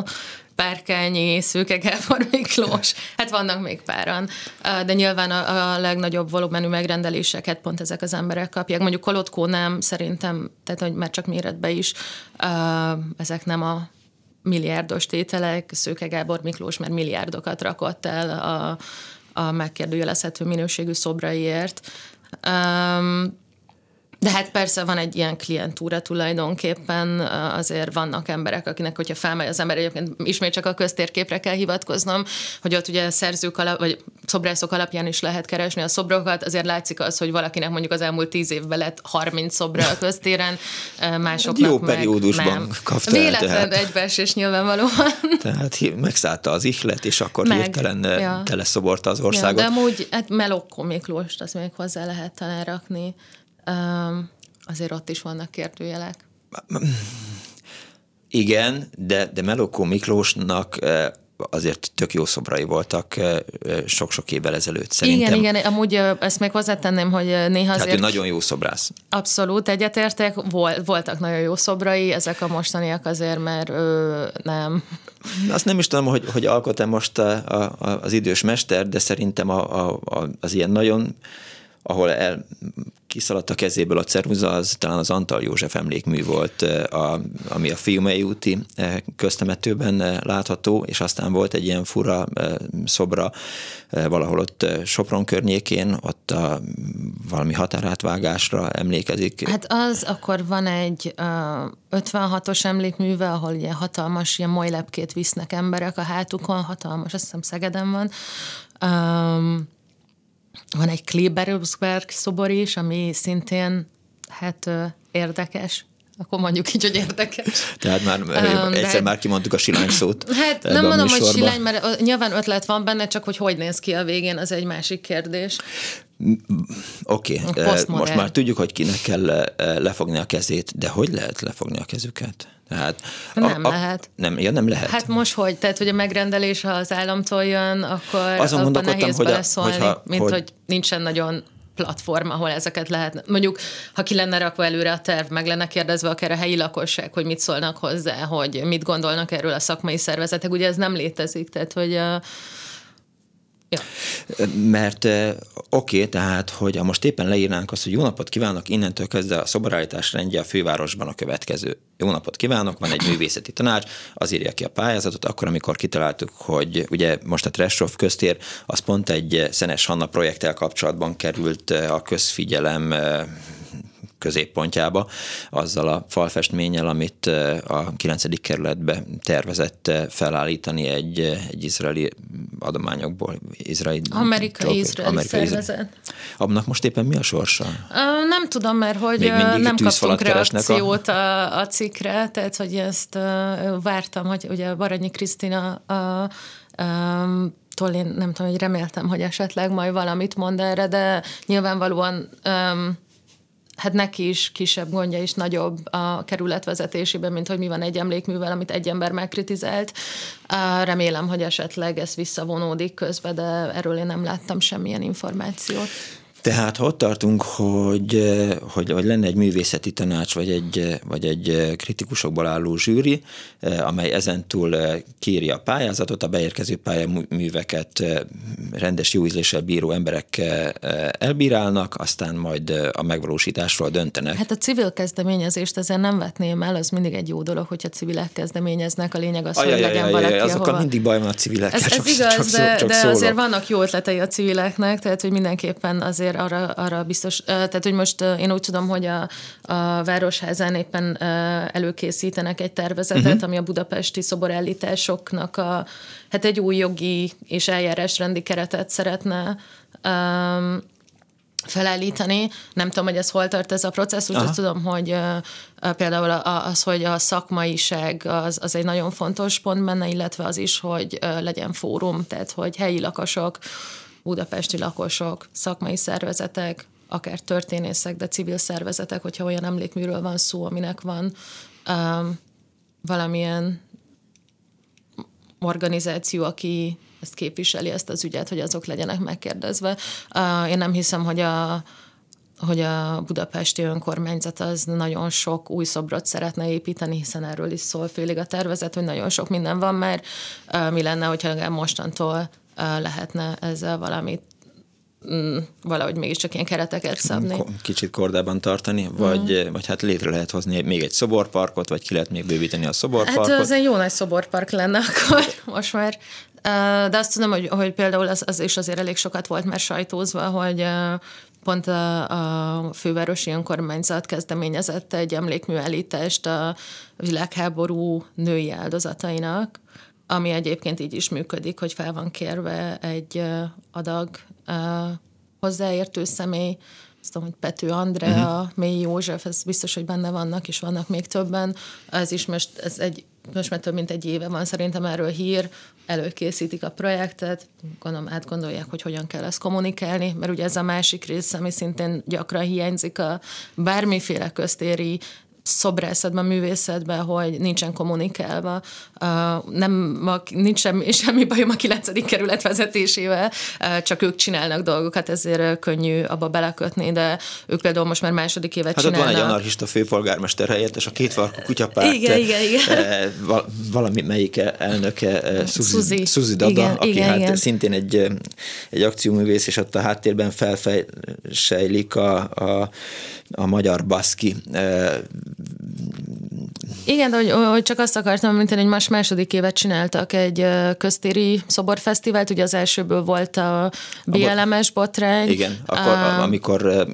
Párkányi, Szőke Gábor Miklós, hát vannak még páran, de nyilván a, a legnagyobb volumenű megrendeléseket pont ezek az emberek kapják. Mondjuk Kolotkó nem, szerintem, tehát hogy már csak méretbe is, ezek nem a milliárdos tételek, Szőke Gábor Miklós már milliárdokat rakott el a, a megkérdőjelezhető minőségű szobraiért. Um, de hát persze van egy ilyen klientúra tulajdonképpen, azért vannak emberek, akinek, hogyha felmegy az ember, egyébként ismét csak a köztérképre kell hivatkoznom, hogy ott ugye szerzők alap, vagy szobrászok alapján is lehet keresni a szobrokat, azért látszik az, hogy valakinek mondjuk az elmúlt tíz évben lett 30 szobra a köztéren, másoknak Jó meg periódusban nem. kapta Véletlen egybeesés nyilvánvalóan. Tehát megszállta az ihlet, és akkor meg, hirtelen ja. teleszoborta az országot. Ja, de amúgy hát Melokko Miklóst azt még hozzá lehet talán rakni azért ott is vannak kérdőjelek. Igen, de, de Melokó Miklósnak azért tök jó szobrai voltak sok-sok évvel ezelőtt szerintem. Igen, igen, amúgy ezt még hozzátenném, hogy néha azért... Tehát ő nagyon jó szobrász. Abszolút, egyetértek, voltak nagyon jó szobrai, ezek a mostaniak azért, mert ő, nem. Azt nem is tudom, hogy, hogy alkot-e most a, a, az idős mester, de szerintem a, a, az ilyen nagyon ahol el, kiszaladt a kezéből a ceruza, az talán az Antal József emlékmű volt, a, ami a Fiumei úti köztemetőben látható, és aztán volt egy ilyen fura szobra valahol ott Sopron környékén, ott a valami határátvágásra emlékezik. Hát az, akkor van egy uh, 56-os emlékműve, ahol ilyen hatalmas ilyen majlepkét visznek emberek a hátukon, hatalmas, azt hiszem Szegeden van. Um, van egy Klebergsberg szobor is, ami szintén hát érdekes, akkor mondjuk így, hogy érdekes. Tehát már um, egyszer hát, már kimondtuk a silány szót. [laughs] Hát nem mondom, hogy silány, mert nyilván ötlet van benne, csak hogy hogy néz ki a végén, az egy másik kérdés. Oké, okay. most már tudjuk, hogy kinek kell lefogni a kezét, de hogy lehet lefogni a kezüket? Tehát nem a, a, lehet. Nem, ja, nem lehet. Hát most hogy? Tehát, hogy a megrendelés, ha az államtól jön, akkor Azon abban nehéz hogy beleszólni, hogyha, mint hogy, hogy nincsen nagyon platform, ahol ezeket lehet. Mondjuk, ha ki lenne rakva előre a terv, meg lenne kérdezve akár a helyi lakosság, hogy mit szólnak hozzá, hogy mit gondolnak erről a szakmai szervezetek, ugye ez nem létezik, tehát hogy a, Mert oké, okay, tehát, hogy most éppen leírnánk azt, hogy jó napot kívánok, innentől kezdve a szobarállítás rendje a fővárosban a következő. Jó napot kívánok, van egy művészeti tanács, az írja ki a pályázatot, akkor, amikor kitaláltuk, hogy ugye most a Treshoff köztér, az pont egy Szenes Hanna projekttel kapcsolatban került a közfigyelem középpontjába, azzal a falfestménnyel, amit a 9. kerületbe tervezett felállítani egy, egy izraeli adományokból. Izraeli Amerikai izraeli Amerikai szervezet. Abnak most éppen mi a sorsa? Nem tudom, mert hogy nem kaptunk reakciót a... a cikkre, tehát hogy ezt vártam, hogy ugye Baranyi Krisztina a, um, tól én nem tudom, hogy reméltem, hogy esetleg majd valamit mond erre, de nyilvánvalóan um, hát neki is kisebb gondja is nagyobb a kerület vezetésében, mint hogy mi van egy emlékművel, amit egy ember megkritizált. Remélem, hogy esetleg ez visszavonódik közben, de erről én nem láttam semmilyen információt. Tehát ha ott tartunk, hogy, hogy, hogy lenne egy művészeti tanács, vagy egy, vagy egy kritikusokból álló zsűri, amely ezentúl kírja a pályázatot, a beérkező pályaműveket rendes jó ízléssel bíró emberek elbírálnak, aztán majd a megvalósításról döntenek. Hát a civil kezdeményezést ezen nem vetném el, az mindig egy jó dolog, hogyha civilek kezdeményeznek, a lényeg az, ajaj, hogy legyen ajaj, valaki, ajaj, azokkal ahova... mindig baj van a civilekkel. Ez, ez igaz, csak, de, csak de azért vannak jó ötletei a civileknek, tehát hogy mindenképpen azért azért arra, arra biztos, tehát hogy most én úgy tudom, hogy a, a Városházán éppen előkészítenek egy tervezetet, uh-huh. ami a budapesti szoborellításoknak a, hát egy új jogi és eljárásrendi keretet szeretne um, felállítani. Nem tudom, hogy ez hol tart ez a processz, azt tudom, hogy uh, például az, hogy a szakmaiság az, az egy nagyon fontos pont benne, illetve az is, hogy uh, legyen fórum, tehát hogy helyi lakosok, budapesti lakosok, szakmai szervezetek, akár történészek, de civil szervezetek, hogyha olyan emlékműről van szó, aminek van um, valamilyen organizáció, aki ezt képviseli, ezt az ügyet, hogy azok legyenek megkérdezve. Uh, én nem hiszem, hogy a hogy a budapesti önkormányzat az nagyon sok új szobrot szeretne építeni, hiszen erről is szól félig a tervezet, hogy nagyon sok minden van már. Uh, mi lenne, hogyha mostantól uh, lehetne ezzel valamit mm, valahogy mégiscsak ilyen kereteket szabni. Kicsit kordában tartani, vagy, mm. vagy hát létre lehet hozni még egy szoborparkot, vagy ki lehet még bővíteni a szoborparkot. Hát az egy jó nagy szoborpark lenne akkor [laughs] most már. De azt tudom, hogy, hogy például az, az is azért elég sokat volt már sajtózva, hogy pont a, a fővárosi önkormányzat kezdeményezett egy emlékműállítást a világháború női áldozatainak, ami egyébként így is működik, hogy fel van kérve egy adag hozzáértő személy, azt tudom, hogy Pető Andrea, uh-huh. Mély József, ez biztos, hogy benne vannak, és vannak még többen. Ez is most, ez egy, most már több mint egy éve van szerintem erről hír, előkészítik a projektet, gondolom átgondolják, hogy hogyan kell ezt kommunikálni, mert ugye ez a másik rész, ami szintén gyakran hiányzik a bármiféle köztéri szobrászatban, művészetben, hogy nincsen kommunikálva. Nem, nincs semmi, semmi bajom a 9. kerület vezetésével, csak ők csinálnak dolgokat, ezért könnyű abba belekötni, de ők például most már második évet hát csinálnak. Hát van egy anarchista főpolgármester helyettes, a két farkú kutyapárt. Igen, igen, igen. Valami melyik elnöke, Suzi, Suzi Dada, igen, aki igen, hát igen. szintén egy, egy akcióművész, és ott a háttérben felfejlik a, a a magyar baszki igen, de hogy, hogy csak azt akartam mint hogy más második évet csináltak egy köztéri szoborfesztivált, ugye az elsőből volt a BLMS botrány. Igen, akkor, uh, amikor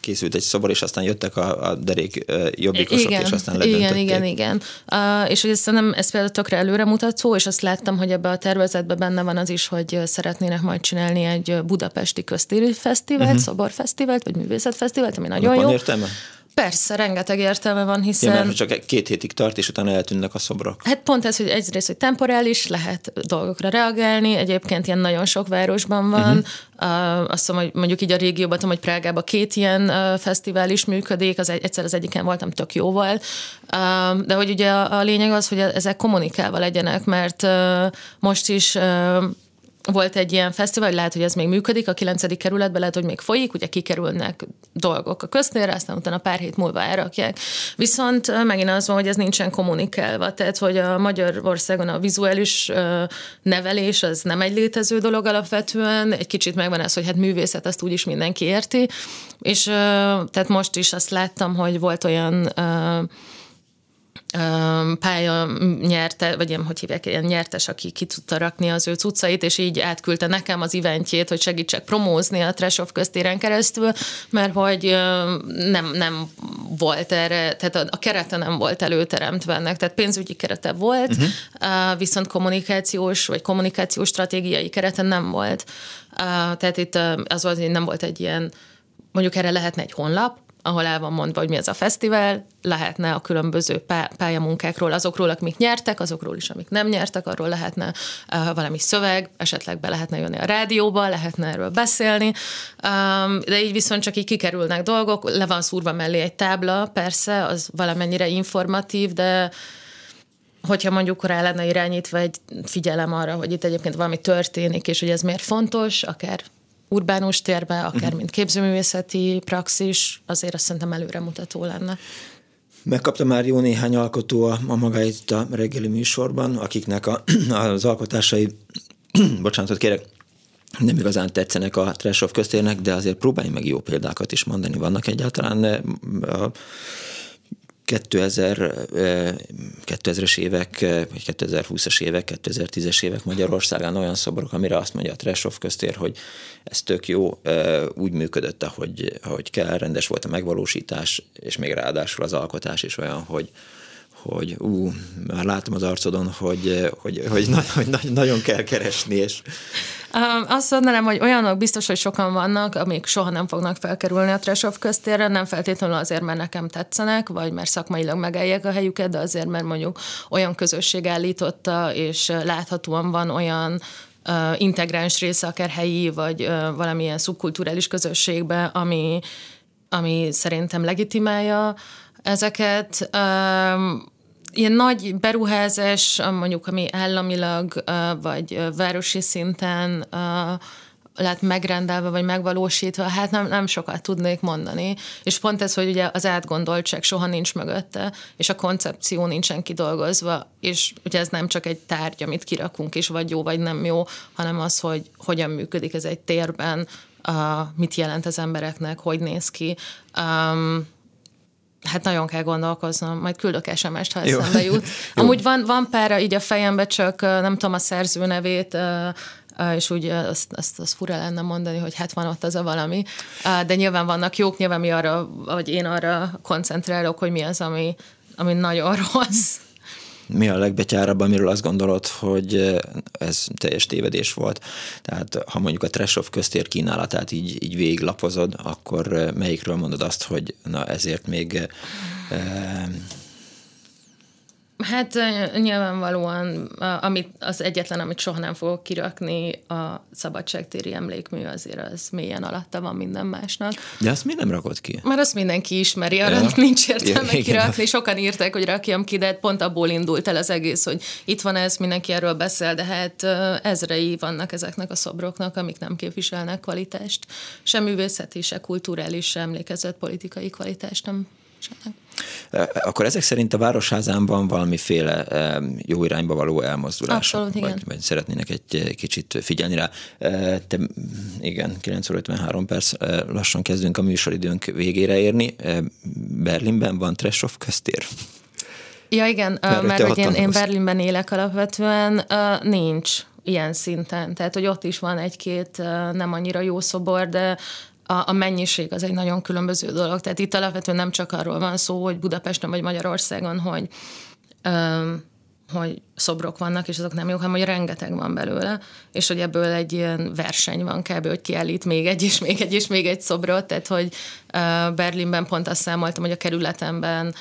készült egy szobor, és aztán jöttek a, a derék jobbikosok, igen, és aztán Igen, igen, igen. Uh, és hogy szerintem ez például tökre előremutató, és azt láttam, hogy ebbe a tervezetben benne van az is, hogy szeretnének majd csinálni egy budapesti köztéri fesztivált, uh-huh. szoborfesztivált, vagy művészetfesztivált, ami nagyon Annak jó. Értelme? Persze, rengeteg értelme van, hiszen... Ja, mert csak két hétig tart, és utána eltűnnek a szobrok. Hát pont ez, hogy egyrészt, hogy temporális, lehet dolgokra reagálni, egyébként ilyen nagyon sok városban van. Uh-huh. Uh, azt mondom, hogy mondjuk így a régióban, tudom, hogy Prágában két ilyen uh, fesztivál is működik, az egy, egyszer az egyiken voltam tök jóval. Uh, de hogy ugye a, a lényeg az, hogy ezek kommunikálva legyenek, mert uh, most is uh, volt egy ilyen fesztivál, lehet, hogy ez még működik, a 9. kerületben lehet, hogy még folyik, ugye kikerülnek dolgok a köztérre, aztán utána pár hét múlva elrakják. Viszont megint az van, hogy ez nincsen kommunikálva, tehát hogy a Magyarországon a vizuális nevelés az nem egy létező dolog alapvetően, egy kicsit megvan ez, hogy hát művészet, azt úgyis mindenki érti, és tehát most is azt láttam, hogy volt olyan pálya nyerte, vagy ilyen, hogy hívják, ilyen nyertes, aki ki tudta rakni az ő cuccait, és így átküldte nekem az eventjét, hogy segítsek promózni a Trash of köztéren keresztül, mert hogy nem, nem volt erre, tehát a kerete nem volt előteremtve ennek, tehát pénzügyi kerete volt, uh-huh. viszont kommunikációs, vagy kommunikációs stratégiai kerete nem volt. Tehát itt az volt, hogy nem volt egy ilyen, mondjuk erre lehetne egy honlap, ahol el van mondva, hogy mi az a fesztivál, lehetne a különböző pályamunkákról, azokról, akik nyertek, azokról is, amik nem nyertek, arról lehetne uh, valami szöveg, esetleg be lehetne jönni a rádióba, lehetne erről beszélni, um, de így viszont csak így kikerülnek dolgok, le van szúrva mellé egy tábla, persze, az valamennyire informatív, de hogyha mondjuk rá lenne irányítva egy figyelem arra, hogy itt egyébként valami történik, és hogy ez miért fontos, akár urbánus térbe, akár uh-huh. mint képzőművészeti praxis, azért azt szerintem előremutató lenne. Megkapta már jó néhány alkotó a, a magáit a reggeli műsorban, akiknek a, [clears throat] az alkotásai, [clears throat] bocsánatot kérek, nem igazán tetszenek a Trash of köztérnek, de azért próbálj meg jó példákat is mondani. Vannak egyáltalán a 2000, 2000-es évek, vagy 2020-as évek, 2010-es évek Magyarországán olyan szobrok, amire azt mondja a Tresov köztér, hogy ez tök jó, úgy működött, ahogy, ahogy kell, rendes volt a megvalósítás, és még ráadásul az alkotás is olyan, hogy, hogy ú, már látom az arcodon, hogy, hogy, hogy, na, hogy na, nagyon kell keresni, és... Um, azt mondanám, hogy olyanok biztos, hogy sokan vannak, amik soha nem fognak felkerülni a Tresov köztérre, nem feltétlenül azért, mert nekem tetszenek, vagy mert szakmailag megeljek a helyüket, de azért, mert mondjuk olyan közösség állította, és láthatóan van olyan uh, integráns része, akár helyi, vagy valamilyen szubkulturális közösségbe, ami, ami szerintem legitimálja ezeket. Um, ilyen nagy beruházás, mondjuk ami államilag vagy városi szinten lett megrendelve, vagy megvalósítva, hát nem, nem sokat tudnék mondani. És pont ez, hogy ugye az átgondoltság soha nincs mögötte, és a koncepció nincsen kidolgozva, és ugye ez nem csak egy tárgy, amit kirakunk, és vagy jó, vagy nem jó, hanem az, hogy hogyan működik ez egy térben, mit jelent az embereknek, hogy néz ki. Um, Hát nagyon kell gondolkoznom, majd küldök SMS-t, ha eszembe jut. [laughs] Amúgy van, van pár így a fejembe, csak nem tudom a szerző nevét, és úgy azt, azt, azt fura lenne mondani, hogy hát van ott az a valami, de nyilván vannak jók, nyilván mi arra, vagy én arra koncentrálok, hogy mi az, ami, ami nagyon [laughs] rossz mi a legbetyárabb, amiről azt gondolod, hogy eh, ez teljes tévedés volt. Tehát ha mondjuk a Tresov köztér kínálatát így, így végiglapozod, akkor eh, melyikről mondod azt, hogy na ezért még eh, Hát nyilvánvalóan amit, az egyetlen, amit soha nem fogok kirakni, a szabadságtéri emlékmű azért az mélyen alatta van minden másnak. De azt mi nem rakod ki? Mert azt mindenki ismeri, arra ja. [laughs] nincs értelme ja, kirakni. Sokan írták, hogy rakjam ki, de pont abból indult el az egész, hogy itt van ez, mindenki erről beszél, de hát ezrei vannak ezeknek a szobroknak, amik nem képviselnek kvalitást. Sem művészeti, se kulturális, se emlékezett politikai kvalitást nem akkor ezek szerint a Városházán van valamiféle jó irányba való elmozdulás. Abszolút, igen. Vagy, vagy szeretnének egy kicsit figyelni rá. Te, igen, 9 óra 53 perc, lassan kezdünk a műsoridőnk végére érni. Berlinben van Tresov köztér. Ja, igen, mert, mert hogy én, én Berlinben élek alapvetően, nincs ilyen szinten. Tehát, hogy ott is van egy-két nem annyira jó szobor, de a, a mennyiség az egy nagyon különböző dolog. Tehát itt alapvetően nem csak arról van szó, hogy Budapesten vagy Magyarországon, hogy um, hogy szobrok vannak, és azok nem jók, hanem hogy rengeteg van belőle, és hogy ebből egy ilyen verseny van kb., hogy kiállít még egy, és még egy, és még egy szobrot, tehát hogy Berlinben pont azt számoltam, hogy a kerületemben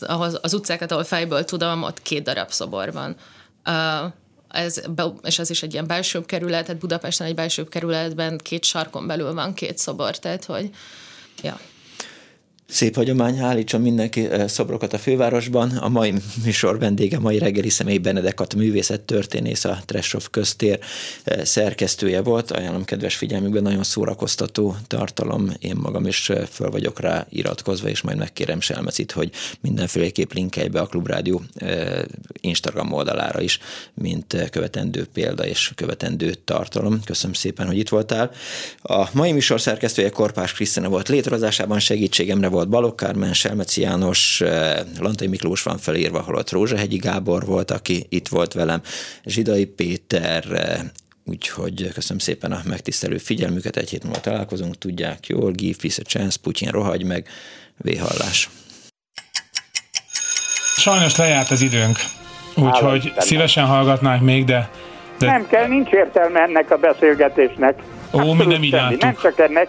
ahhoz, az utcákat, ahol fejből tudom, ott két darab szobor van. Ez, és ez is egy ilyen belső kerület, tehát Budapesten egy belső kerületben két sarkon belül van két szobor, tehát hogy ja. Szép hagyomány, állítson mindenki szobrokat a fővárosban. A mai műsor vendége, mai reggeli személy Benedekat, művészet történész, a Tresov köztér szerkesztője volt. Ajánlom kedves figyelmükben, nagyon szórakoztató tartalom. Én magam is föl vagyok rá iratkozva, és majd megkérem Selmecit, hogy mindenféleképp linkelj be a Klubrádió Instagram oldalára is, mint követendő példa és követendő tartalom. Köszönöm szépen, hogy itt voltál. A mai műsor szerkesztője Korpás Krisztina volt létrehozásában segítségemre volt Balogh Kármen, Selmeci János, eh, Lantai Miklós van felírva, holott Rózsahegyi Gábor volt, aki itt volt velem, Zsidai Péter, eh, úgyhogy köszönöm szépen a megtisztelő figyelmüket, egy hét múlva találkozunk, tudják jól, give peace a chance, Putyin rohagy meg, véhallás. Sajnos lejárt az időnk, úgyhogy szívesen hallgatnánk még, de, de... Nem kell, nincs értelme ennek a beszélgetésnek. Ó, mi nem így Nem csak ennek,